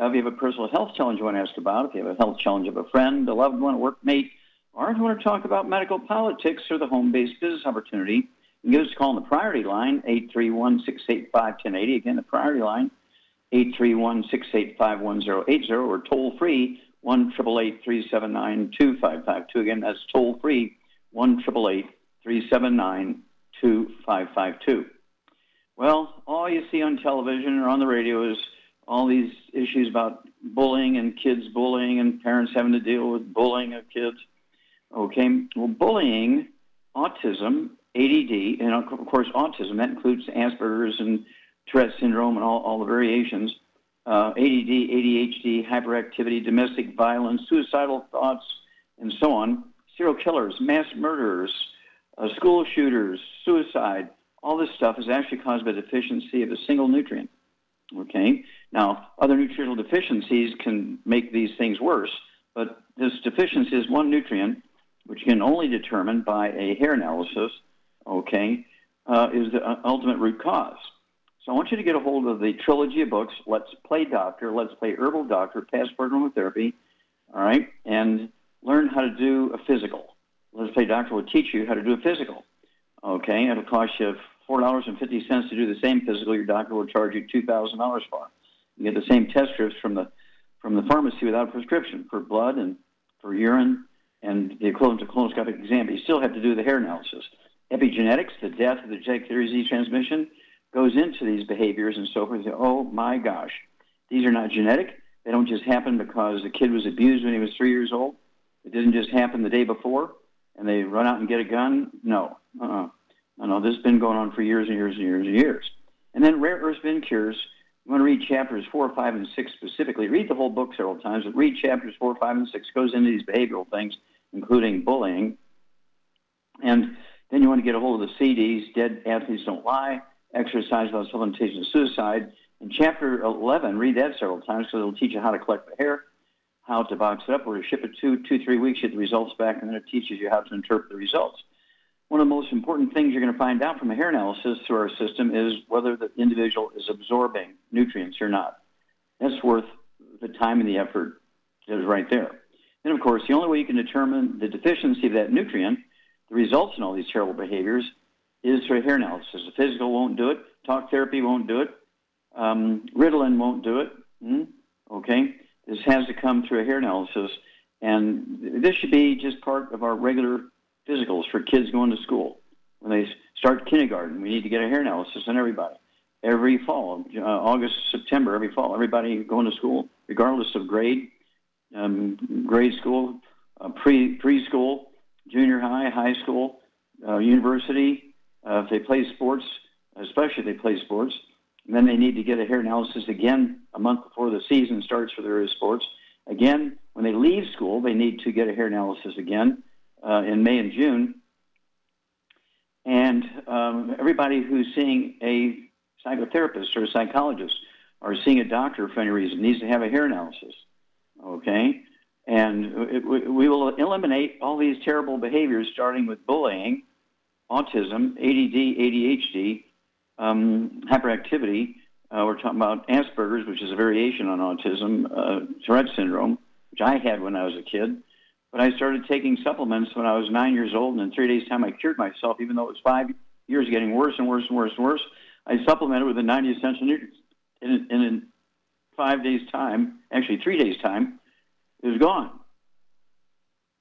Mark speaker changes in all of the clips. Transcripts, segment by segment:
Speaker 1: Now, if you have a personal health challenge you want to ask about, if you have a health challenge of a friend, a loved one, a workmate, or if you want to talk about medical politics or the home-based business opportunity, you can give us a call on the priority line, 831-685-1080. Again, the priority line, 831-685-1080, or toll free, 1 379 2552 Again, that's toll free, 1 379 2552 Well, all you see on television or on the radio is all these issues about bullying and kids bullying and parents having to deal with bullying of kids. Okay, well, bullying, autism, ADD, and of course, autism, that includes Asperger's and Tourette syndrome and all, all the variations, uh, ADD, ADHD, hyperactivity, domestic violence, suicidal thoughts, and so on, serial killers, mass murderers, uh, school shooters, suicide, all this stuff is actually caused by deficiency of a single nutrient. Okay? Now, other nutritional deficiencies can make these things worse, but this deficiency is one nutrient, which can only determine by a hair analysis, okay, uh, is the uh, ultimate root cause. So I want you to get a hold of the trilogy of books, Let's Play Doctor, Let's Play Herbal Doctor, Passport Aromatherapy, all right, and learn how to do a physical. Let's Play Doctor will teach you how to do a physical, okay? It'll cost you $4.50 to do the same physical. Your doctor will charge you $2,000 for. You get the same test strips from the from the pharmacy without a prescription for blood and for urine and the equivalent to colonoscopic exam. But you still have to do the hair analysis. Epigenetics, the death of the genetic disease transmission, goes into these behaviors and so forth. Oh my gosh, these are not genetic. They don't just happen because the kid was abused when he was three years old. It didn't just happen the day before, and they run out and get a gun. No, uh-uh. no, no. This has been going on for years and years and years and years. And then rare earth spin cures you want to read chapters four, five, and six specifically. Read the whole book several times, but read chapters four, five, and six. Goes into these behavioral things, including bullying. And then you want to get a hold of the CDs, Dead Athletes Don't Lie, Exercise Without Supplementation of Suicide. In chapter 11, read that several times because it'll teach you how to collect the hair, how to box it up, where to ship it two, two, three weeks, get the results back, and then it teaches you how to interpret the results one of the most important things you're going to find out from a hair analysis through our system is whether the individual is absorbing nutrients or not. That's worth the time and the effort that is right there. And of course, the only way you can determine the deficiency of that nutrient, the results in all these terrible behaviors, is through a hair analysis. The physical won't do it. Talk therapy won't do it. Um, Ritalin won't do it. Mm? Okay? This has to come through a hair analysis. And this should be just part of our regular physicals for kids going to school. When they start kindergarten, we need to get a hair analysis on everybody. Every fall, uh, August, September, every fall, everybody going to school, regardless of grade, um, grade school, uh, pre preschool, junior high, high school, uh, university. Uh, if they play sports, especially if they play sports, and then they need to get a hair analysis again a month before the season starts for their sports. Again, when they leave school, they need to get a hair analysis again uh, in May and June. And um, everybody who's seeing a psychotherapist or a psychologist or seeing a doctor for any reason needs to have a hair analysis. Okay? And it, we will eliminate all these terrible behaviors, starting with bullying, autism, ADD, ADHD, um, hyperactivity. Uh, we're talking about Asperger's, which is a variation on autism, uh, Tourette syndrome, which I had when I was a kid. But I started taking supplements when I was nine years old, and in three days' time, I cured myself, even though it was five years getting worse and worse and worse and worse. I supplemented with the 90 essential nutrients in, in five days' time, actually three days' time, it was gone.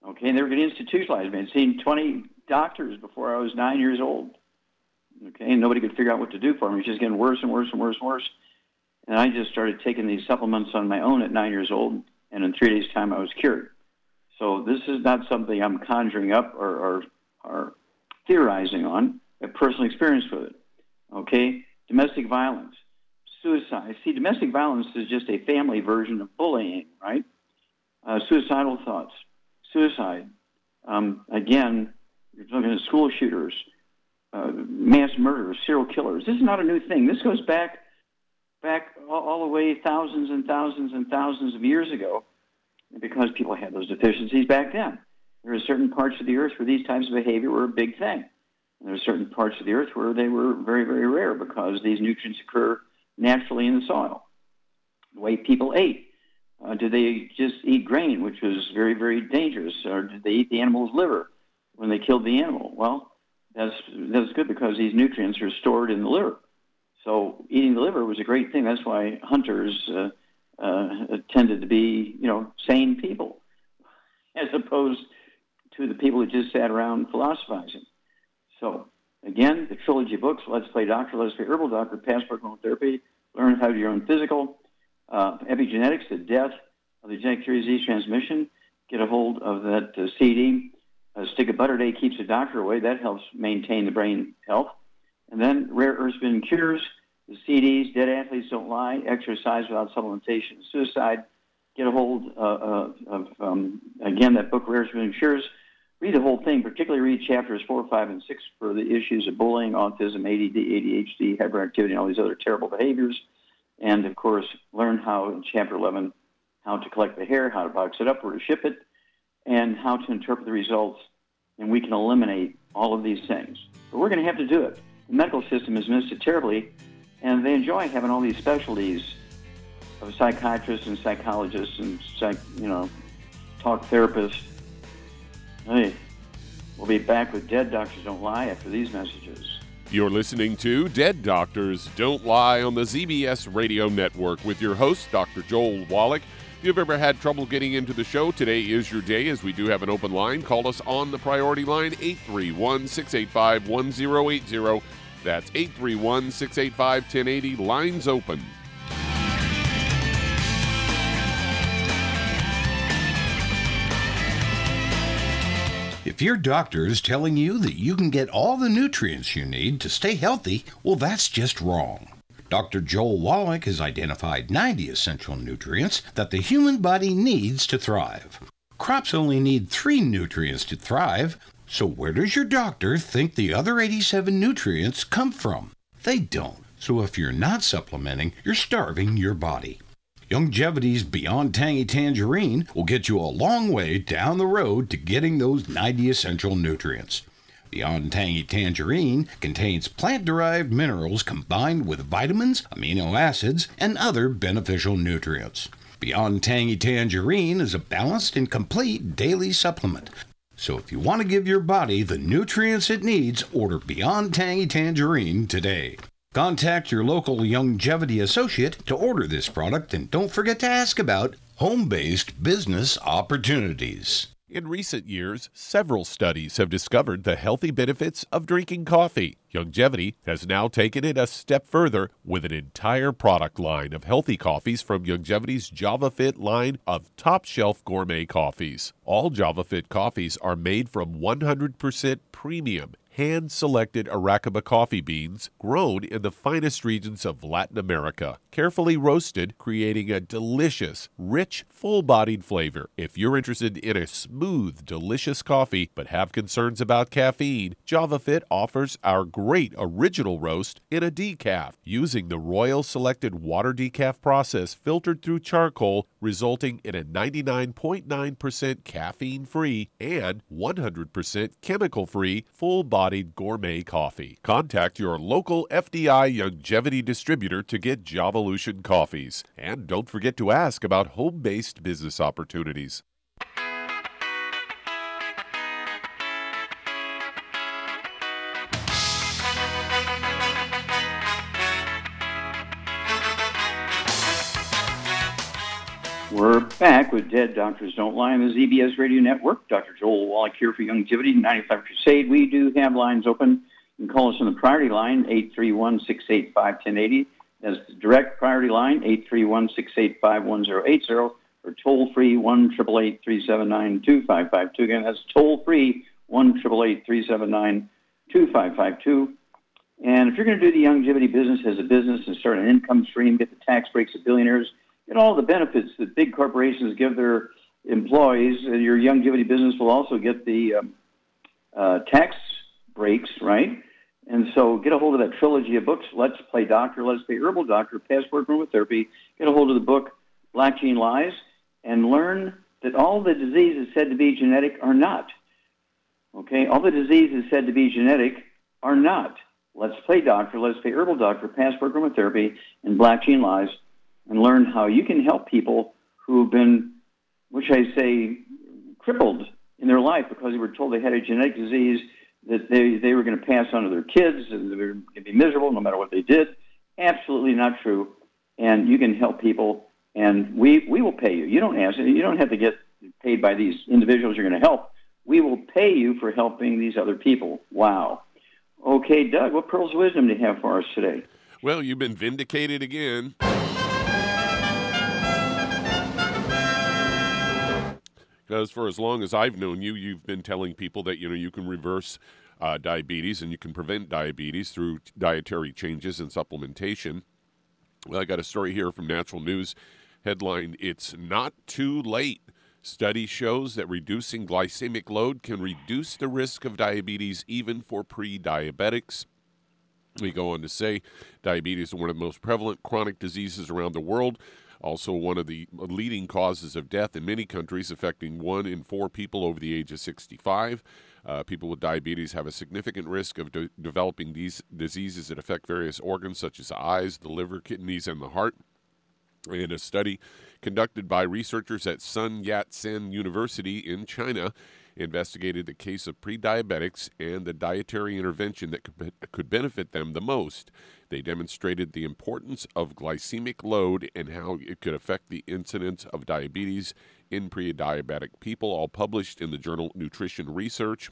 Speaker 1: Okay, and they were getting institutionalized. Me, I had seen 20 doctors before I was nine years old. Okay, and nobody could figure out what to do for me. It was just getting worse and worse and worse and worse. And I just started taking these supplements on my own at nine years old, and in three days' time, I was cured. So this is not something I'm conjuring up or, or, or theorizing on. Have personal experience with it. Okay, domestic violence, suicide. See, domestic violence is just a family version of bullying, right? Uh, suicidal thoughts, suicide. Um, again, you're looking at school shooters, uh, mass murderers, serial killers. This is not a new thing. This goes back back all, all the way thousands and thousands and thousands of years ago, because people had those deficiencies back then. There are certain parts of the earth where these types of behavior were a big thing. And there are certain parts of the earth where they were very, very rare because these nutrients occur naturally in the soil. The way people ate. Uh, did they just eat grain, which was very, very dangerous, or did they eat the animal's liver when they killed the animal? Well, that's that's good because these nutrients are stored in the liver. So eating the liver was a great thing. That's why hunters uh, tended to be, you know, sane people, as opposed to the people who just sat around philosophizing. So again, the trilogy books: Let's Play Doctor, Let's Play Herbal Doctor, Passport Home Therapy, Learn How to Do Your Own Physical, uh, Epigenetics, the death of the genetic disease transmission. Get a hold of that uh, CD. A stick of butter day keeps the doctor away. That helps maintain the brain health. And then rare earths been cures, the CDs, dead athletes don't lie, exercise without supplementation, suicide. Get a hold uh, uh, of, um, again, that book, Rare Been Cures. Read the whole thing, particularly read chapters four, five, and six for the issues of bullying, autism, ADD, ADHD, hyperactivity, and all these other terrible behaviors. And of course, learn how in chapter 11 how to collect the hair, how to box it up, where to ship it, and how to interpret the results. And we can eliminate all of these things. But we're going to have to do it. The medical system has missed it terribly, and they enjoy having all these specialties of psychiatrists and psychologists and psych, you know, talk therapists. Hey, we'll be back with Dead Doctors Don't Lie after these messages.
Speaker 2: You're listening to Dead Doctors Don't Lie on the ZBS Radio Network with your host, Dr. Joel Wallach. If you've ever had trouble getting into the show, today is your day as we do have an open line. Call us on the priority line 831 685 1080. That's 831 685 1080. Lines open.
Speaker 3: If your doctor is telling you that you can get all the nutrients you need to stay healthy, well, that's just wrong. Dr. Joel Wallach has identified 90 essential nutrients that the human body needs to thrive. Crops only need three nutrients to thrive, so where does your doctor think the other 87 nutrients come from? They don't. So if you're not supplementing, you're starving your body. Youngevity's Beyond Tangy Tangerine will get you a long way down the road to getting those 90 essential nutrients. Beyond Tangy Tangerine contains plant derived minerals combined with vitamins, amino acids, and other beneficial nutrients. Beyond Tangy Tangerine is a balanced and complete daily supplement. So if you want to give your body the nutrients it needs, order Beyond Tangy Tangerine today. Contact your local Youngevity associate to order this product and don't forget to ask about home based business opportunities.
Speaker 2: In recent years, several studies have discovered the healthy benefits of drinking coffee. Youngevity has now taken it a step further with an entire product line of healthy coffees from Youngevity's JavaFit line of top shelf gourmet coffees. All JavaFit coffees are made from 100% premium hand selected Arabica coffee beans grown in the finest regions of Latin America, carefully roasted, creating a delicious, rich, full bodied flavor. If you're interested in a smooth, delicious coffee but have concerns about caffeine, JavaFit offers our great original roast in a decaf using the Royal Selected Water Decaf process filtered through charcoal, resulting in a 99.9% caffeine free and 100% chemical free full bodied gourmet coffee. Contact your local FDI Youngevity distributor to get Javalution coffees. And don't forget to ask about home based business opportunities.
Speaker 1: We're back with Dead Doctors Don't Lie on the ZBS Radio Network. Dr. Joel Wallach here for Youngevity 95 Crusade. We do have lines open. You can call us on the priority line, 831 685 1080. That's the direct priority line, 831 685 1080, or toll free 1-888-379-2552. Again, that's toll free 1-888-379-2552. And if you're going to do the Youngevity business as a business and start an income stream, get the tax breaks of billionaires, get all the benefits that big corporations give their employees, uh, your Youngevity business will also get the um, uh, tax breaks, right? And so get a hold of that trilogy of books, Let's Play Doctor, Let's Play Herbal Doctor, Passport Aromatherapy. Get a hold of the book, Black Gene Lies, and learn that all the diseases said to be genetic are not. Okay? All the diseases said to be genetic are not. Let's Play Doctor, Let's Play Herbal Doctor, Passport Aromatherapy, and Black Gene Lies, and learn how you can help people who've been, which I say, crippled in their life because they were told they had a genetic disease that they, they were going to pass on to their kids and they were going to be miserable no matter what they did. Absolutely not true. And you can help people, and we, we will pay you. You don't ask, you don't have to get paid by these individuals you're going to help. We will pay you for helping these other people. Wow. Okay, Doug, what pearls of wisdom do you have for us today?
Speaker 4: Well, you've been vindicated again. Because for as long as I've known you, you've been telling people that you know you can reverse uh, diabetes and you can prevent diabetes through dietary changes and supplementation. Well, I got a story here from Natural News headline It's not too late. Study shows that reducing glycemic load can reduce the risk of diabetes even for pre diabetics. We go on to say diabetes is one of the most prevalent chronic diseases around the world, also one of the leading causes of death in many countries, affecting one in four people over the age of 65. Uh, people with diabetes have a significant risk of de- developing these diseases that affect various organs such as the eyes, the liver, kidneys, and the heart. In a study conducted by researchers at Sun Yat sen University in China, investigated the case of pre-diabetics and the dietary intervention that could, could benefit them the most. They demonstrated the importance of glycemic load and how it could affect the incidence of diabetes in pre-diabetic people, all published in the journal Nutrition Research.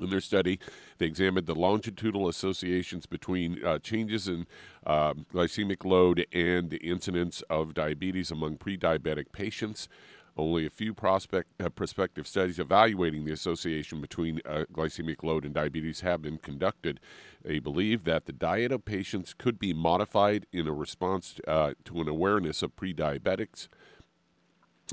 Speaker 4: In their study, they examined the longitudinal associations between uh, changes in uh, glycemic load and the incidence of diabetes among pre diabetic patients. Only a few prospect, uh, prospective studies evaluating the association between uh, glycemic load and diabetes have been conducted. They believe that the diet of patients could be modified in a response uh, to an awareness of pre diabetics.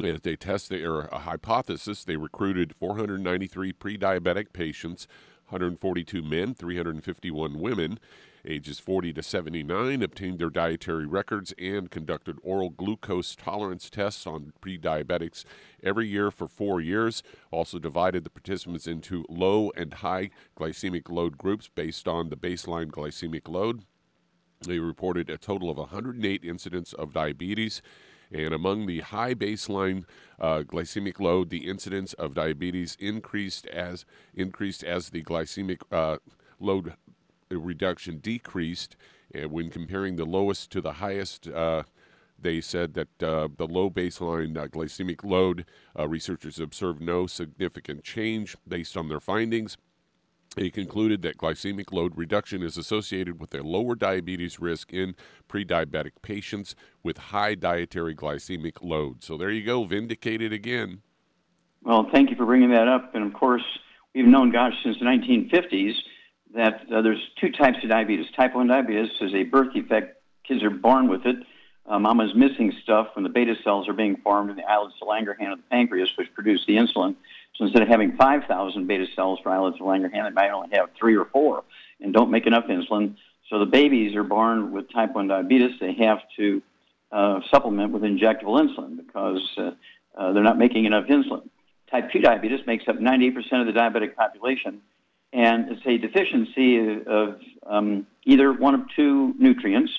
Speaker 4: As they test their uh, hypothesis, they recruited 493 pre diabetic patients, 142 men, 351 women, ages 40 to 79, obtained their dietary records and conducted oral glucose tolerance tests on pre diabetics every year for four years. Also divided the participants into low and high glycemic load groups based on the baseline glycemic load. They reported a total of 108 incidents of diabetes. And among the high baseline uh, glycemic load, the incidence of diabetes increased as increased as the glycemic uh, load reduction decreased. And when comparing the lowest to the highest, uh, they said that uh, the low baseline uh, glycemic load, uh, researchers observed no significant change based on their findings. He concluded that glycemic load reduction is associated with a lower diabetes risk in pre diabetic patients with high dietary glycemic load. So there you go, vindicated again.
Speaker 1: Well, thank you for bringing that up. And of course, we've known, gosh, since the 1950s that uh, there's two types of diabetes. Type 1 diabetes is a birth defect, kids are born with it. Uh, mama's missing stuff when the beta cells are being formed in the islets of Langerhans of the pancreas, which produce the insulin. So instead of having 5,000 beta cells for islets of Langerhans, they might only have three or four and don't make enough insulin. So the babies are born with type 1 diabetes. They have to uh, supplement with injectable insulin because uh, uh, they're not making enough insulin. Type 2 diabetes makes up 98% of the diabetic population, and it's a deficiency of um, either one of two nutrients,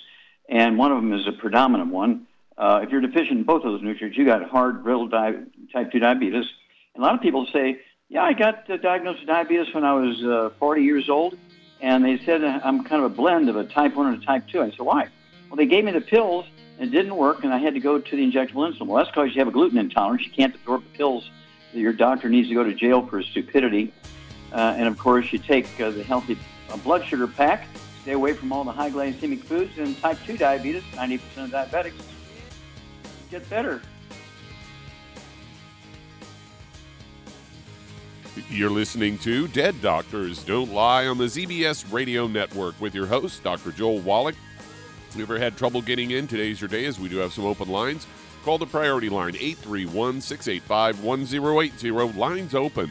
Speaker 1: and one of them is a predominant one. Uh, if you're deficient in both of those nutrients, you got hard, brittle di- type 2 diabetes And a lot of people say, yeah, I got uh, diagnosed with diabetes when I was uh, 40 years old, and they said I'm kind of a blend of a type 1 and a type 2. I said, why? Well, they gave me the pills, and it didn't work, and I had to go to the injectable insulin. Well, that's because you have a gluten intolerance. You can't absorb the pills. Your doctor needs to go to jail for stupidity. Uh, and of course, you take uh, the healthy uh, blood sugar pack, stay away from all the high glycemic foods, and type 2 diabetes, 90% of diabetics get better.
Speaker 2: You're listening to Dead Doctors Don't Lie on the ZBS Radio Network with your host, Dr. Joel Wallach. If you ever had trouble getting in, today's your day as we do have some open lines. Call the priority line 831 685 1080. Lines open.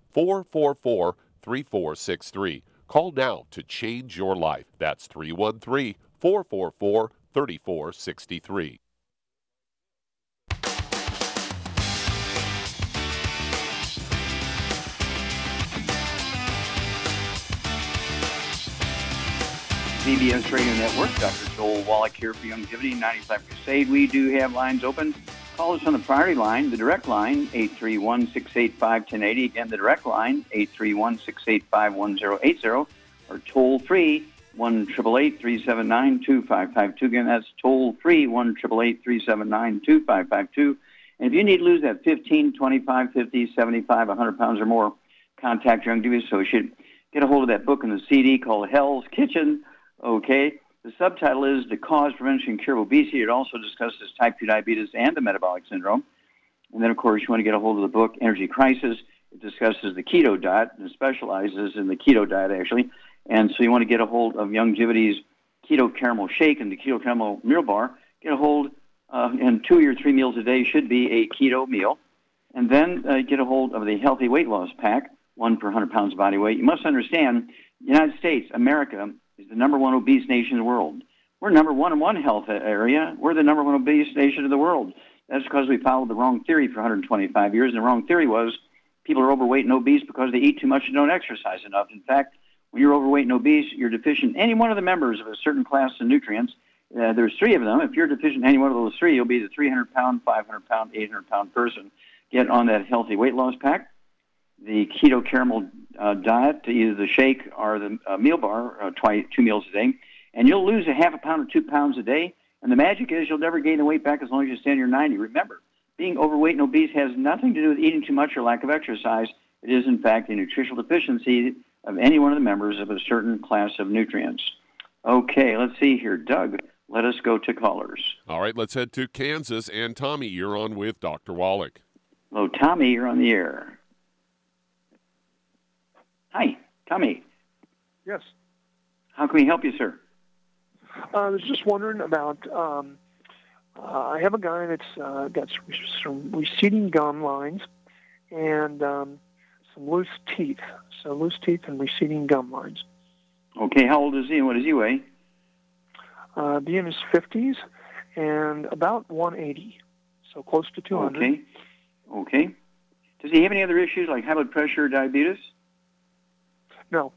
Speaker 2: 444 3463. Call now to change your life. That's 313 444 3463.
Speaker 1: ZBS Radio Network. Dr. Joel Wallach here for Youngevity 95 Crusade. We do have lines open. Call us on the priority line, the direct line, 831-685-1080. Again, the direct line, 831-685-1080. Or toll free, 1-888-379-2552. Again, that's toll free, 1-888-379-2552. And if you need to lose that 15, 25, 50, 75, 100 pounds or more, contact your Youngevity associate. Get a hold of that book and the CD called Hell's Kitchen Okay. The subtitle is The Cause, Prevention, and Cure of Obesity. It also discusses type 2 diabetes and the metabolic syndrome. And then, of course, you want to get a hold of the book Energy Crisis. It discusses the keto diet and specializes in the keto diet, actually. And so you want to get a hold of Youngevity's Keto Caramel Shake and the Keto Caramel Meal Bar. Get a hold, uh, and two or three meals a day should be a keto meal. And then uh, get a hold of the Healthy Weight Loss Pack, one per 100 pounds of body weight. You must understand, United States, America, is the number one obese nation in the world. We're number one in one health area. We're the number one obese nation in the world. That's because we followed the wrong theory for 125 years. And the wrong theory was people are overweight and obese because they eat too much and don't exercise enough. In fact, when you're overweight and obese, you're deficient any one of the members of a certain class of nutrients. Uh, there's three of them. If you're deficient in any one of those three, you'll be the 300 pound, 500 pound, 800 pound person. Get on that healthy weight loss pack. The keto caramel uh, diet, either the shake or the uh, meal bar, uh, twice, two meals a day, and you'll lose a half a pound or two pounds a day. And the magic is you'll never gain the weight back as long as you stay near 90. Remember, being overweight and obese has nothing to do with eating too much or lack of exercise. It is, in fact, a nutritional deficiency of any one of the members of a certain class of nutrients. Okay, let's see here. Doug, let us go to callers.
Speaker 2: All right, let's head to Kansas. And Tommy, you're on with Dr. Wallach.
Speaker 1: Hello, Tommy, you're on the air. Hi, Tommy.
Speaker 5: Yes.
Speaker 1: How can we help you, sir?
Speaker 5: Uh, I was just wondering about. Um, uh, I have a guy that's uh, got some receding gum lines and um, some loose teeth. So loose teeth and receding gum lines.
Speaker 1: Okay, how old is he and what does he weigh?
Speaker 5: Uh, be in his 50s and about 180, so close to 200.
Speaker 1: Okay. Okay. Does he have any other issues like high blood pressure or diabetes?
Speaker 5: No.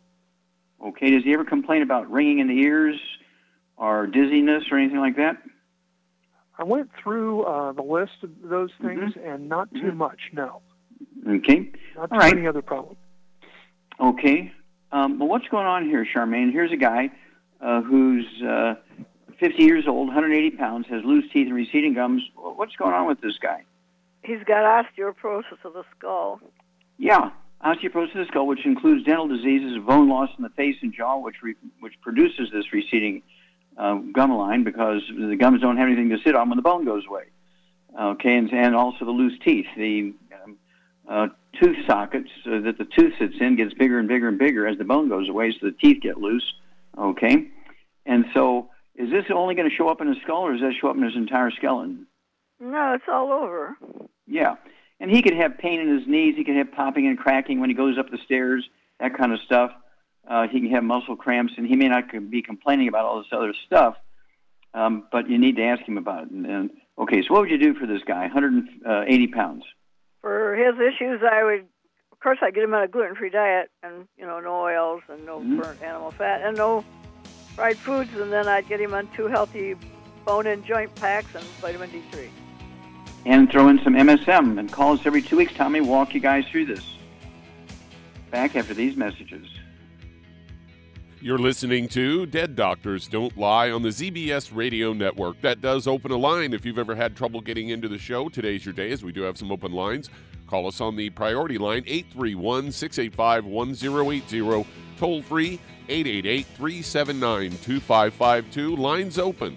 Speaker 1: Okay. Does he ever complain about ringing in the ears or dizziness or anything like that?
Speaker 5: I went through uh, the list of those
Speaker 1: Mm-hmm.
Speaker 5: things, and not too much. No,
Speaker 1: Okay.
Speaker 5: not
Speaker 1: All
Speaker 5: too
Speaker 1: right.
Speaker 5: many other problems.
Speaker 1: Okay. Um, well, what's going on here, Charmaine? Here's a guy uh, who's uh, 50 years old, 180 pounds, has loose teeth and receding gums. What's going on with this guy?
Speaker 6: He's got osteoporosis of the skull.
Speaker 1: Yeah, osteoporosis of the skull, which includes dental diseases, bone loss in the face and jaw, which re- which produces this receding uh, gum line because the gums don't have anything to sit on when the bone goes away. Okay, and, and also the loose teeth. The um, uh, tooth sockets uh, that the tooth sits in gets bigger and bigger and bigger as the bone goes away, so the teeth get loose. Okay, and so is this only going to show up in his skull, or does that show up in his entire skeleton?
Speaker 6: No, it's all over.
Speaker 1: Yeah. And he could have pain in his knees. He could have popping and cracking when he goes up the stairs, that kind of stuff. Uh, he can have muscle cramps, and he may not be complaining about all this other stuff, um, but you need to ask him about it. And, and okay, so what would you do for this guy, 180 pounds?
Speaker 6: For his issues, I would, of course, I'd get him on a gluten-free diet, and you know, no oils and no
Speaker 1: Mhm.
Speaker 6: burnt animal fat, and no fried foods, and then I'd get him on two healthy bone and joint packs and vitamin D3.
Speaker 1: And throw in some MSM and call us every two weeks, Tommy. Walk you guys through this. Back after these messages.
Speaker 2: You're listening to Dead Doctors Don't Lie on the ZBS Radio Network. That does open a line if you've ever had trouble getting into the show. Today's your day, as we do have some open lines. Call us on the priority line, 831 685 1080. Toll free, 888 379 2552. Lines open.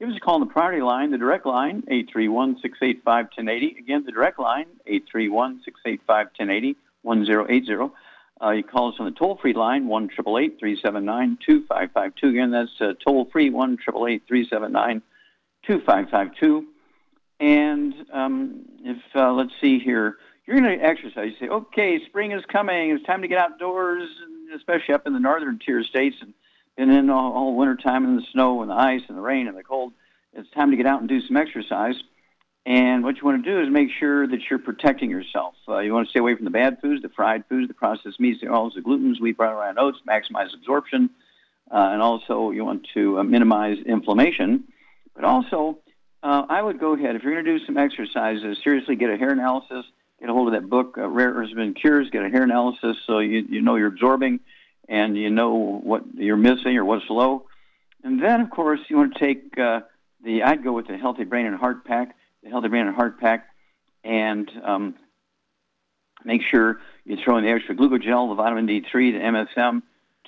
Speaker 1: Give us a call on the priority line, the direct line, 831-685-1080. Again, the direct line, 831-685-1080, 1080. Uh, you call us on the toll-free line, 1-378-379-2552. Again, that's uh, toll-free, 1-378-379-2552. And um, if, uh, let's see here, you're going to exercise. You say, okay, spring is coming. It's time to get outdoors, especially up in the northern tier states. And been in all, all winter time in the snow and the ice and the rain and the cold. It's time to get out and do some exercise. And what you want to do is make sure that you're protecting yourself. Uh, you want to stay away from the bad foods, the fried foods, the processed meats, the oils, the glutens, wheat, brown, rye, oats, maximize absorption. Uh, and also, you want to uh, minimize inflammation. But also, uh, I would go ahead, if you're going to do some exercises, seriously get a hair analysis, get a hold of that book, uh, Rare Herbs and Cures, get a hair analysis so you, you know you're absorbing and you know what you're missing or what's low. And then, of course, you want to take uh, the, I'd go with the Healthy Brain and Heart Pack, the Healthy Brain and Heart Pack, and um, make sure you throw in the extra glucogel, the vitamin D3, the MSM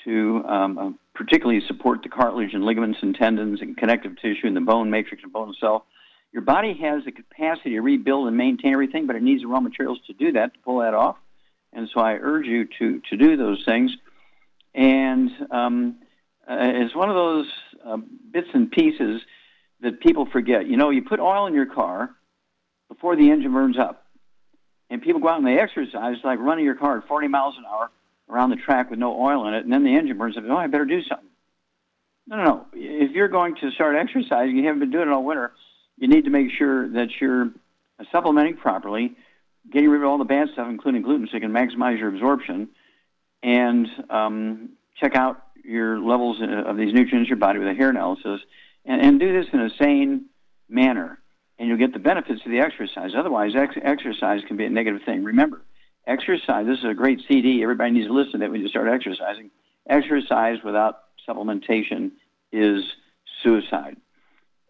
Speaker 1: to um, uh, particularly support the cartilage and ligaments and tendons and connective tissue and the bone matrix and bone cell. Your body has the capacity to rebuild and maintain everything, but it needs the raw materials to do that, to pull that off. And so I urge you to, to do those things and um, uh, it's one of those uh, bits and pieces that people forget. You know, you put oil in your car before the engine burns up, and people go out and they exercise like running your car at 40 miles an hour around the track with no oil in it, and then the engine burns up. Oh, I better do something. No, no, no. If you're going to start exercising, you haven't been doing it all winter. You need to make sure that you're supplementing properly, getting rid of all the bad stuff, including gluten, so you can maximize your absorption and um, check out your levels of these nutrients in your body with a hair analysis, and, and do this in a sane manner, and you'll get the benefits of the exercise. Otherwise, ex- exercise can be a negative thing. Remember, exercise. This is a great CD. Everybody needs to listen to it when you start exercising. Exercise without supplementation is suicide.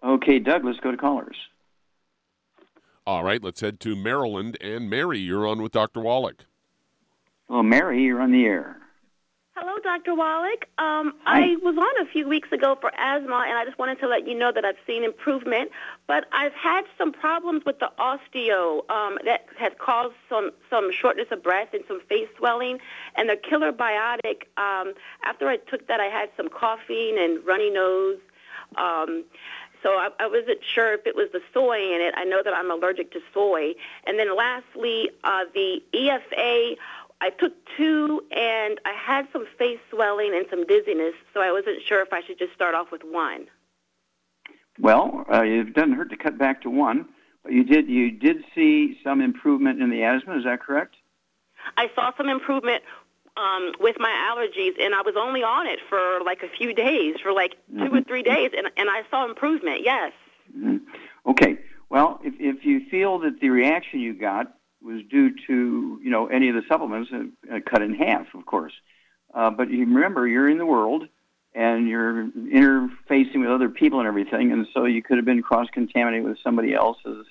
Speaker 1: Okay, Doug, let's go to callers.
Speaker 2: All right, let's head to Maryland. And Mary, you're on with Dr. Wallach.
Speaker 1: Well, Mary, you're on the air.
Speaker 7: Hello, Dr. Wallach. Um, I was on a few weeks ago for asthma, and I just wanted to let you know that I've seen improvement. But I've had some problems with the osteo um, that has caused some, some shortness of breath and some face swelling. And the killer biotic, um, after I took that, I had some coughing and runny nose. Um, So I, I wasn't sure if it was the soy in it. I know that I'm allergic to soy. And then lastly, uh, the EFA. I took two, and I had some face swelling and some dizziness. So I wasn't sure if I should just start off with one.
Speaker 1: Well, uh, it doesn't hurt to cut back to one. But you did you did see some improvement in the asthma. Is that correct?
Speaker 7: I saw some improvement um, with my allergies, and I was only on it for like a few days, for like mm-hmm. two or three days, and, and I saw improvement. Yes.
Speaker 1: Mm-hmm. Okay. Well, if if you feel that the reaction you got was due to you know any of the supplements, uh, uh cut in half, of course. Uh, but you remember, you're in the world, and you're interfacing with other people and everything, and so you could have been cross-contaminated with somebody else's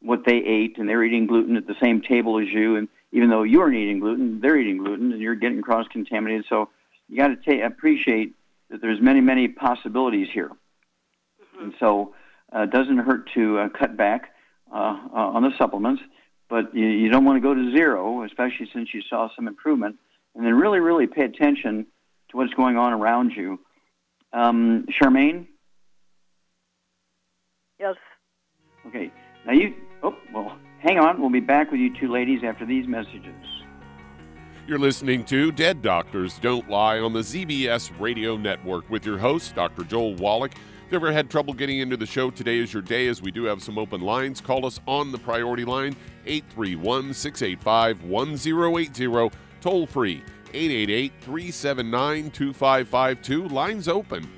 Speaker 1: what they ate, and they're eating gluten at the same table as you, and even though you aren't eating gluten, they're eating gluten, and you're getting cross-contaminated. So you got to ta- appreciate that there's many, many possibilities here, mm-hmm. and so uh, it doesn't hurt to uh, cut back uh, uh, on the supplements, but you, you don't want to go to zero, especially since you saw some improvement, and then really, really pay attention to what's going on around you. Um, Charmaine.
Speaker 6: Yes.
Speaker 1: Okay. Now you Oh, well, hang on. We'll be back with you two ladies after these messages.
Speaker 2: You're listening to Dead Doctors Don't Lie on the ZBS Radio Network with your host, Dr. Joel Wallach. If you ever had trouble getting into the show, today is your day as we do have some open lines. Call us on the priority line, 831 685 1080, toll free, 888 379 2552. Lines open.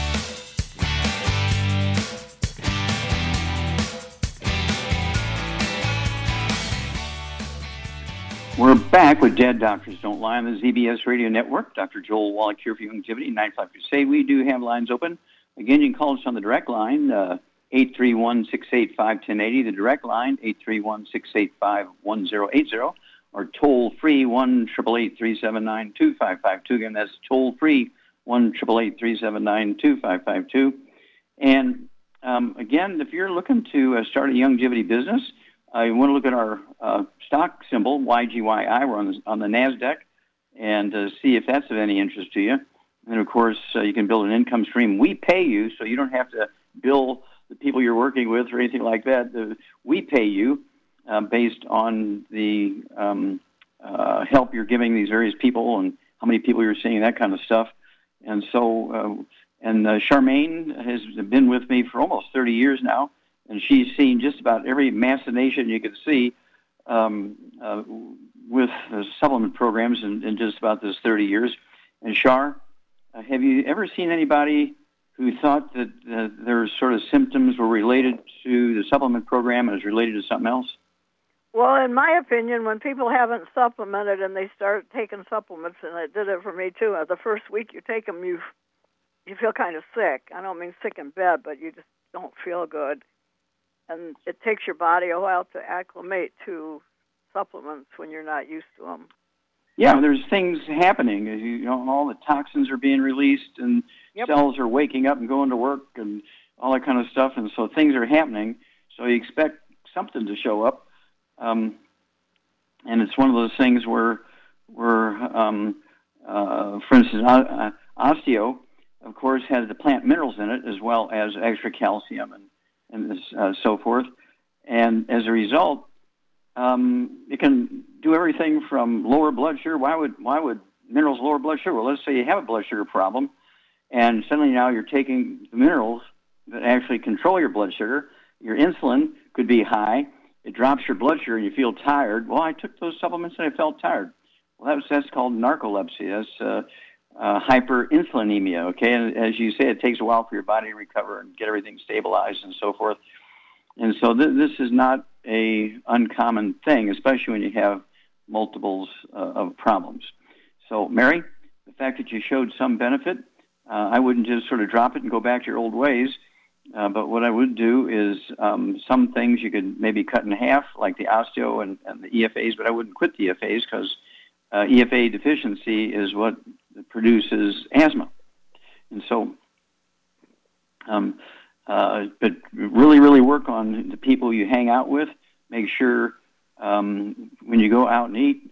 Speaker 1: We're back with Dead Doctors Don't Lie on the ZBS Radio Network. Dr. Joel Wallach here for Youngevity, 955 Say We do have lines open. Again, you can call us on the direct line, uh, 831-685-1080, the direct line, 831-685-1080, or toll free, 1 2552 Again, that's toll free, 1 2552 And um, again, if you're looking to uh, start a Youngevity business, uh, you want to look at our uh, stock symbol, YGYI. We're on the, on the NASDAQ, and uh, see if that's of any interest to you. And of course, uh, you can build an income stream. We pay you, so you don't have to bill the people you're working with or anything like that. The, we pay you uh, based on the um, uh, help you're giving these various people and how many people you're seeing, that kind of stuff. And so And Charmaine has been with me for almost 30 years now, and she's seen just about every machination you could see um, uh, with supplement programs in, in just about those 30 years. And Char, uh, have you ever seen anybody who thought that their sort of symptoms were related to the supplement program and is related to something else?
Speaker 6: Well, in my opinion, when people haven't supplemented and they start taking supplements, and it did it for me too. Uh, the first week you take them, you you feel kind of sick. I don't mean sick in bed, but you just don't feel good, and it takes your body a while to acclimate to supplements when you're not used to them.
Speaker 1: Yeah, there's things happening. You know, all the toxins are being released, and
Speaker 6: Yep.
Speaker 1: cells are waking up and going to work, and all that kind of stuff. And so things are happening. So you expect something to show up. Um, and it's one of those things where, where um, uh, for instance, uh, osteo, of course, has the plant minerals in it as well as extra calcium and, and uh, so forth. And as a result, um, it can do everything from lower blood sugar. Why would why would minerals lower blood sugar? Well, let's say you have a blood sugar problem, and suddenly now you're taking the minerals that actually control your blood sugar. Your insulin could be high. It drops your blood sugar, and you feel tired. Well, I took those supplements and I felt tired. Well, that's that's called narcolepsy. That's uh, uh, hyperinsulinemia. Okay, and as you say, it takes a while for your body to recover and get everything stabilized and so forth. And so th- this is not a uncommon thing, especially when you have multiples uh, of problems. So, Mary, the fact that you showed some benefit, uh, I wouldn't just sort of drop it and go back to your old ways. Uh, but what I would do is um, some things you could maybe cut in half, like the osteo and, and the EFAs, but I wouldn't quit the EFAs because uh, EFA deficiency is what produces asthma. And so, um, uh, but really, really work on the people you hang out with. Make sure um, when you go out and eat,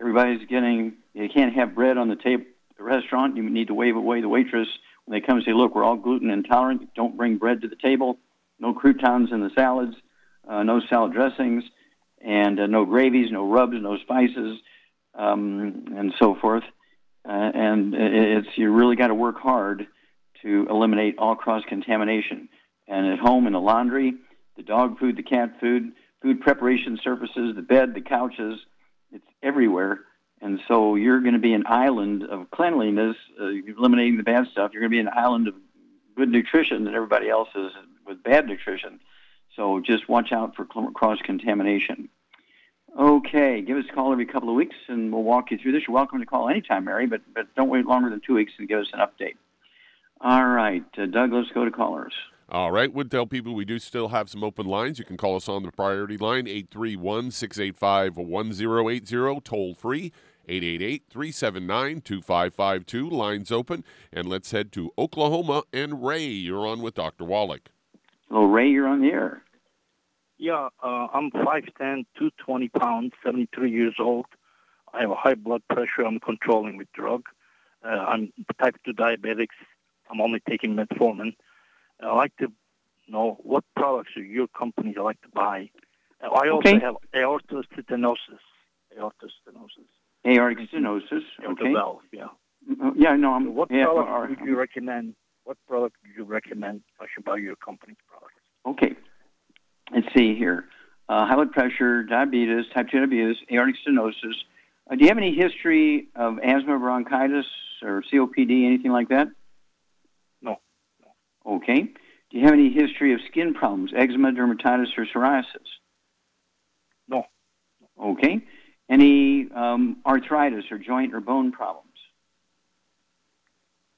Speaker 1: everybody's getting. You can't have bread on the table at the restaurant. You need to wave away the waitress when they come and say, "Look, we're all gluten intolerant. Don't bring bread to the table. No croutons in the salads. Uh, no salad dressings, and uh, no gravies, no rubs, no spices, um, and so forth." Uh, and it's you really got to work hard to eliminate all cross contamination. And at home in the laundry, the dog food, the cat food, food preparation surfaces, the bed, the couches, it's everywhere. And so you're going to be an island of cleanliness, uh, eliminating the bad stuff. You're going to be an island of good nutrition that everybody else is with bad nutrition. So just watch out for cross contamination. Okay, give us a call every couple of weeks and we'll walk you through this. You're welcome to call anytime, Mary, but, but don't wait longer than two weeks and give us an update. All right, uh, Doug, let's go to callers.
Speaker 2: All right, would tell people we do still have some open lines. You can call us on the priority line, 831 685 1080, toll free, 888 379 2552. Lines open. And let's head to Oklahoma. And Ray, you're on with Dr. Wallach.
Speaker 1: Hello, Ray, you're on the air.
Speaker 8: Yeah, uh, I'm 5'10", 220 pounds, 73 years old. I have high blood pressure. I'm controlling with drug. Uh, I'm type 2 diabetics. I'm only taking metformin. I like to know what products are your company I like to buy. Uh, I also
Speaker 1: Okay.
Speaker 8: have aortic stenosis. Aortic stenosis.
Speaker 1: Aortic stenosis. Okay.
Speaker 8: valve, yeah.
Speaker 1: Uh, Yeah, no, I'm.
Speaker 8: What
Speaker 1: yeah,
Speaker 8: product
Speaker 1: or-
Speaker 8: would you recommend? What product would you recommend I should buy your company's product?
Speaker 1: Okay. Let's see here. Uh, high blood pressure, diabetes, type 2 diabetes, aortic stenosis. Uh, do you have any history of asthma, bronchitis, or COPD, anything like that?
Speaker 8: No.
Speaker 1: Okay. Do you have any history of skin problems, eczema, dermatitis, or psoriasis?
Speaker 8: No.
Speaker 1: Okay. Any um, arthritis or joint or bone problems?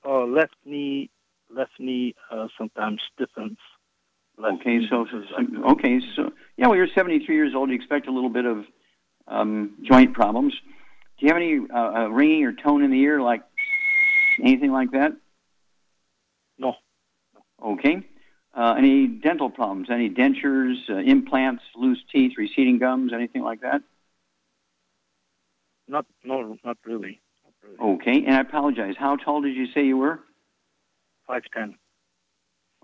Speaker 8: Uh, left knee, left knee uh, sometimes stiffens.
Speaker 1: Okay, so, so- okay, so yeah, well, you're 73 years old. You expect a little bit of um, joint problems. Do you have any uh, uh, ringing or tone in the ear, like anything like that?
Speaker 8: No.
Speaker 1: Okay. Uh, any dental problems? Any dentures, uh, implants, loose teeth, receding gums, anything like that?
Speaker 8: Not, no, not really.
Speaker 1: Okay. And I apologize. How tall did you say you were?
Speaker 8: Five ten.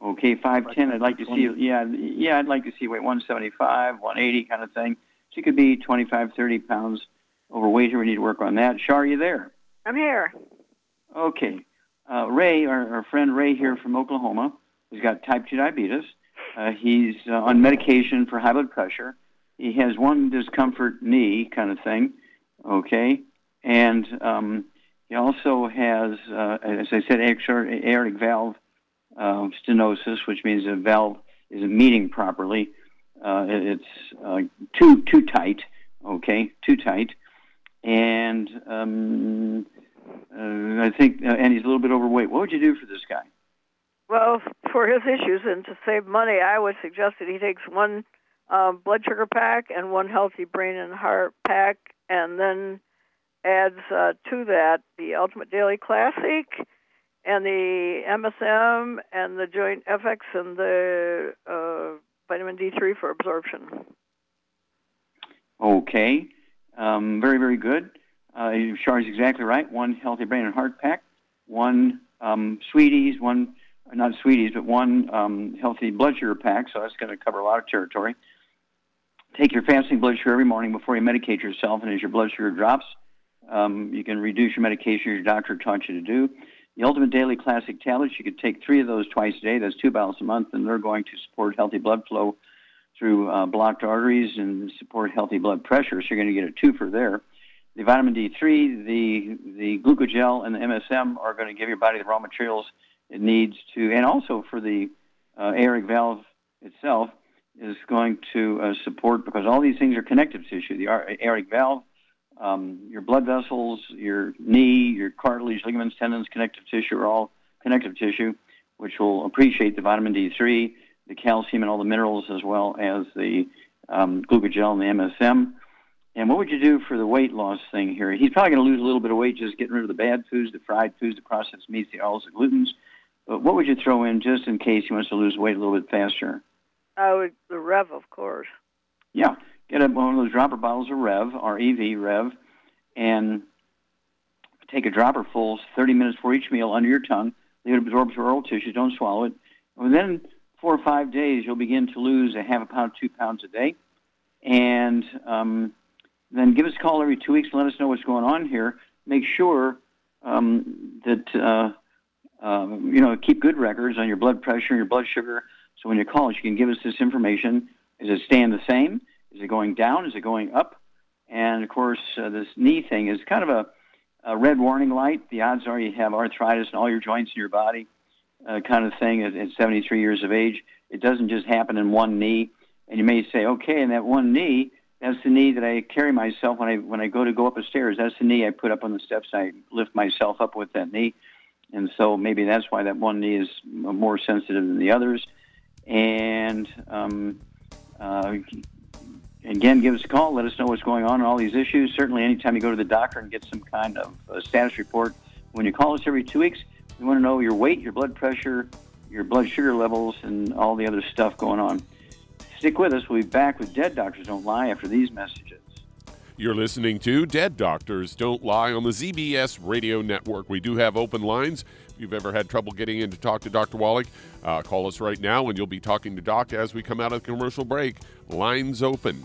Speaker 1: Okay, five ten. I'd like to see. Yeah, yeah. I'd like to see weight one seventy five, one eighty, kind of thing. She could be 25, 30 pounds overweight. Here, we need to work on that. Shar, are you there?
Speaker 6: I'm here.
Speaker 1: Okay. uh, Ray, our, our friend Ray here from Oklahoma, He's got type 2 diabetes. Uh, he's uh, on medication for high blood pressure. He has one discomfort knee kind of thing, okay? And um, he also has, uh, as I said, aortic valve uh, stenosis, which means the valve isn't meeting properly. Uh, it, it's uh, too too tight, okay, too tight, and um, uh, I think, uh, and he's a little bit overweight. What would you do for this guy?
Speaker 6: Well, for his issues and to save money, I would suggest that he takes one um, blood sugar pack and one healthy brain and heart pack, and then adds uh, to that the Ultimate Daily Classic and the MSM and the Joint FX and the uh, vitamin D3 for absorption.
Speaker 1: Okay, um, very very good. Uh, Char is exactly right. One healthy brain and heart pack, one um, sweeties, one not sweeties, but one um, healthy blood sugar pack. So that's going to cover a lot of territory. Take your fasting blood sugar every morning before you medicate yourself, and as your blood sugar drops, um, you can reduce your medication your doctor taught you to do. The Ultimate Daily Classic tablets, you could take three of those twice a day. That's two bottles a month, and they're going to support healthy blood flow through uh, blocked arteries and support healthy blood pressure. So you're going to get a twofer there. The vitamin D3, the the glucogel, and the MSM are going to give your body the raw materials it needs to, and also for the uh, aortic valve itself is going to uh, support because all these things are connective tissue. The aortic valve, um, your blood vessels, your knee, your cartilage, ligaments, tendons, connective tissue are all connective tissue, which will appreciate the vitamin D3, the calcium, and all the minerals, as well as the um, glucogel and the MSM. And what would you do for the weight loss thing here? He's probably going to lose a little bit of weight just getting rid of the bad foods, the fried foods, the processed meats, the oils, the glutens. But what would you throw in just in case he wants to lose weight a little bit faster?
Speaker 6: I would the Rev, of course.
Speaker 1: Yeah, get a, one of those dropper bottles of Rev, R-E-V, Rev, and take a dropper full 30 minutes for each meal under your tongue. Leave it absorb through oral tissues. Don't swallow it. Within four or five days, you'll begin to lose a half a pound, two pounds a day. And um, then give us a call every two weeks and let us know what's going on here. Make sure um, that uh, uh, you know keep good records on your blood pressure and your blood sugar. So when you call us, you can give us this information. Is it staying the same? Is it going down? Is it going up? And of course, uh, this knee thing is kind of a, a red warning light. The odds are you have arthritis in all your joints in your body, uh, kind of thing at, at 73 years of age. It doesn't just happen in one knee. And you may say, okay, in that one knee, that's the knee that I carry myself when I when I go to go up the stairs. That's the knee I put up on the steps. I lift myself up with that knee, and so maybe that's why that one knee is more sensitive than the others. And um, uh, again, give us a call. Let us know what's going on in all these issues. Certainly, anytime you go to the doctor and get some kind of status report, when you call us every two weeks, we want to know your weight, your blood pressure, your blood sugar levels, and all the other stuff going on. Stick with us. We'll be back with Dead Doctors Don't Lie after these messages.
Speaker 2: You're listening to Dead Doctors Don't Lie on the ZBS Radio Network. We do have open lines. If you've ever had trouble getting in to talk to Dr. Wallach, uh, call us right now and you'll be talking to Doc as we come out of the commercial break. Lines open.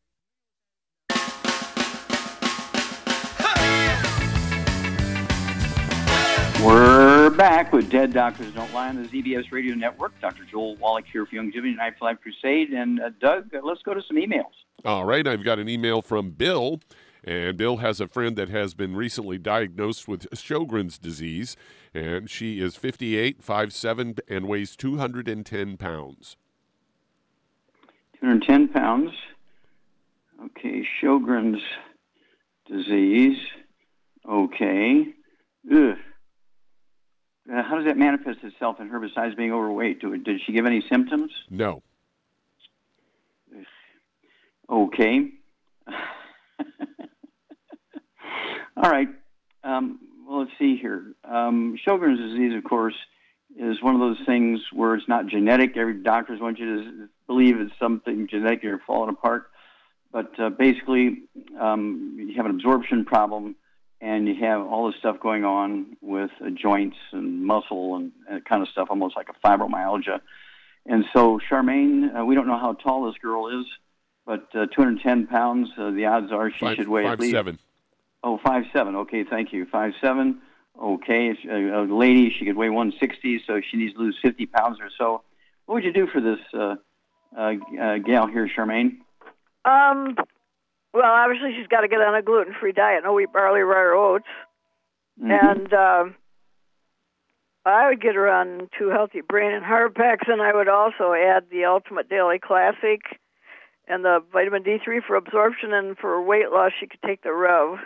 Speaker 1: We're back with Dead Doctors Don't Lie on the ZBS Radio Network. Dr. Joel Wallach here for Youngevity Night for Life Crusade. And uh, Doug, uh, let's go to some emails.
Speaker 2: All right, I've got an email from Bill, and Bill has a friend that has been recently diagnosed with Sjogren's disease, and she is 58, 5'7", and weighs 210 pounds.
Speaker 1: 210 pounds. Okay, Sjogren's disease. Okay. Ugh. Uh, how does that manifest itself in her besides being overweight? Do, did she give any symptoms?
Speaker 2: No.
Speaker 1: Okay. All right. Um, well, let's see here. Um, Sjogren's disease, of course, is one of those things where it's not genetic. Every doctors want you to believe it's something genetic. You're falling apart. But uh, basically, um, you have an absorption problem and you have all this stuff going on with uh, joints and muscle and, and kind of stuff, almost like a fibromyalgia. And so, Charmaine, uh, we don't know how tall this girl is, but uh, 210 pounds. Uh, the odds are she
Speaker 2: Five-
Speaker 1: should weigh
Speaker 2: five
Speaker 1: at least.
Speaker 2: seven.
Speaker 1: Oh, five seven. Okay, thank you. Five seven. Okay, a, a lady. She could weigh 160, so she needs to lose 50 pounds or so. What would you do for this uh, uh, uh, gal here, Charmaine?
Speaker 6: Um, well, obviously she's got to get on a gluten-free diet, no wheat, barley, rye, or oats,
Speaker 1: Mm-hmm.
Speaker 6: and um, I would get her on two healthy brain and heart packs, and I would also add the Ultimate Daily Classic and the vitamin D3 for absorption, and for weight loss, she could take the Rev.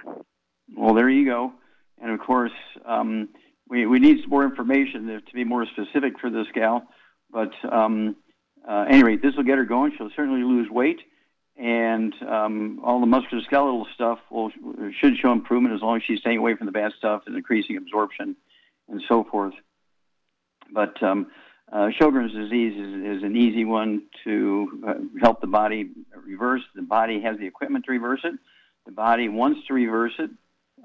Speaker 1: Well, there you go. And of course, um, we, we need some more information to, to be more specific for this gal. But um, uh, anyway, this will get her going. She'll certainly lose weight, and um, all the musculoskeletal stuff will should show improvement as long as she's staying away from the bad stuff and increasing absorption and so forth. But um, uh, Sjogren's disease is, is an easy one to uh, help the body reverse. The body has the equipment to reverse it. The body wants to reverse it,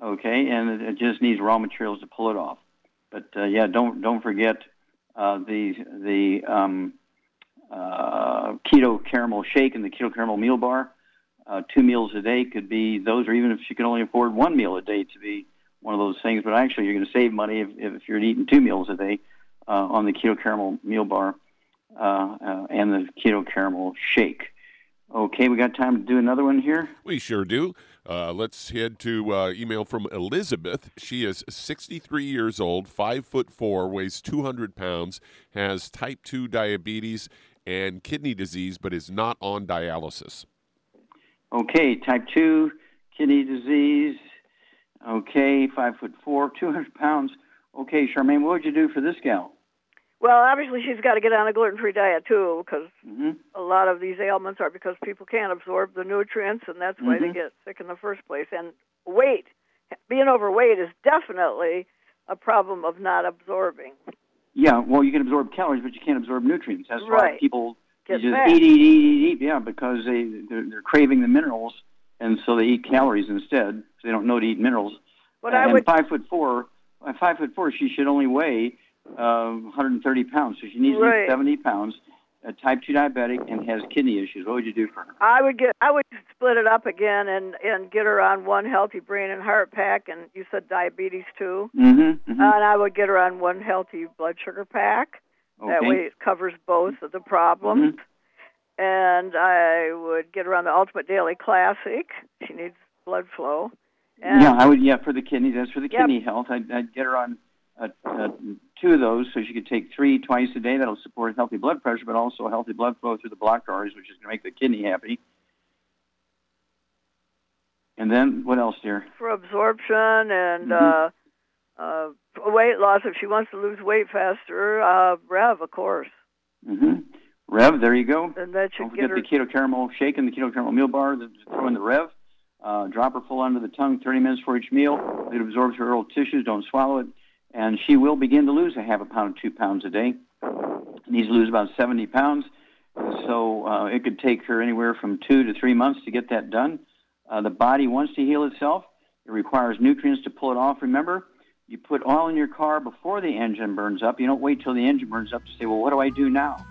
Speaker 1: okay, and it, it just needs raw materials to pull it off. But uh, yeah, don't don't forget uh, the the um, uh, keto caramel shake and the keto caramel meal bar. Uh, two meals a day could be those, or even if you can only afford one meal a day to be one of those things. But actually, you're going to save money if, if you're eating two meals a day uh, on the keto caramel meal bar uh, uh, and the keto caramel shake. Okay, we got time to do another one here.
Speaker 2: We sure do. Uh, let's head to uh, email from Elizabeth. She is 63 years old, five foot four, weighs 200 pounds, has type 2 diabetes, and kidney disease, but is not on dialysis.
Speaker 1: Okay, type 2 kidney disease. Okay, five foot four, 200 pounds. Okay, Charmaine, what would you do for this gal?
Speaker 6: Well, obviously she's got to get on a gluten-free diet too, because
Speaker 1: Mm-hmm.
Speaker 6: a lot of these ailments are because people can't absorb the nutrients, and that's why they
Speaker 1: Mhm.
Speaker 6: get sick in the first place. And weight, being overweight, is definitely a problem of not absorbing.
Speaker 1: Yeah, well, you can absorb calories, but you can't absorb nutrients. That's why
Speaker 6: Right.
Speaker 1: people they
Speaker 6: Get
Speaker 1: just
Speaker 6: fat.
Speaker 1: eat, eat, eat, eat, eat. Yeah, because they they're, they're craving the minerals, and so they eat calories instead. So they don't know to eat minerals.
Speaker 6: But I
Speaker 1: and
Speaker 6: would-
Speaker 1: five foot four, at five foot four, she should only weigh uh, 130 pounds. So she needs to
Speaker 6: Right.
Speaker 1: be 70 pounds. A type two diabetic and has kidney issues. What would you do for her?
Speaker 6: I would get, I would split it up again and and get her on one healthy brain and heart pack, and you said diabetes too.
Speaker 1: Mm-hmm.
Speaker 6: And I would get her on one healthy blood sugar pack.
Speaker 1: Okay.
Speaker 6: That way it covers both of the problems. And I would get her on the Ultimate Daily Classic. She needs blood flow. And
Speaker 1: yeah, I would. Yeah, for the kidneys. That's for the
Speaker 6: Yep.
Speaker 1: kidney health. I'd, I'd get her on a, uh, two of those, so she could take three twice a day. That'll support healthy blood pressure, but also healthy blood flow through the blocked arteries, which is going to make the kidney happy. And then what else, dear?
Speaker 6: for absorption and
Speaker 1: Mhm.
Speaker 6: uh, uh, weight loss, if she wants to lose weight faster, uh, Rev, of course.
Speaker 1: hmm Rev, there you go.
Speaker 6: And that should
Speaker 1: Don't forget
Speaker 6: her.
Speaker 1: the keto caramel shake and the keto caramel meal bar. The, throw in the Rev. Uh, drop her full under the tongue, 30 minutes for each meal. It absorbs her oral tissues. Don't swallow it. And she will begin to lose a half a pound, two pounds a day. Needs to lose about 70 pounds. So uh, it could take her anywhere from two to three months to get that done. Uh, the body wants to heal itself. It requires nutrients to pull it off. Remember, you put oil in your car before the engine burns up. You don't wait till the engine burns up to say, well, what do I do now?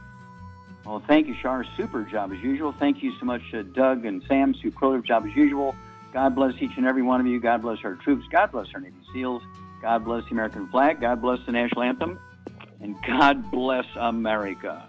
Speaker 1: Well, thank you, Shar. Super job as usual. Thank you so much, uh, Doug and Sam. Superlative job as usual. God bless each and every one of you. God bless our troops. God bless our Navy SEALs. God bless the American flag. God bless the national anthem. And God bless America.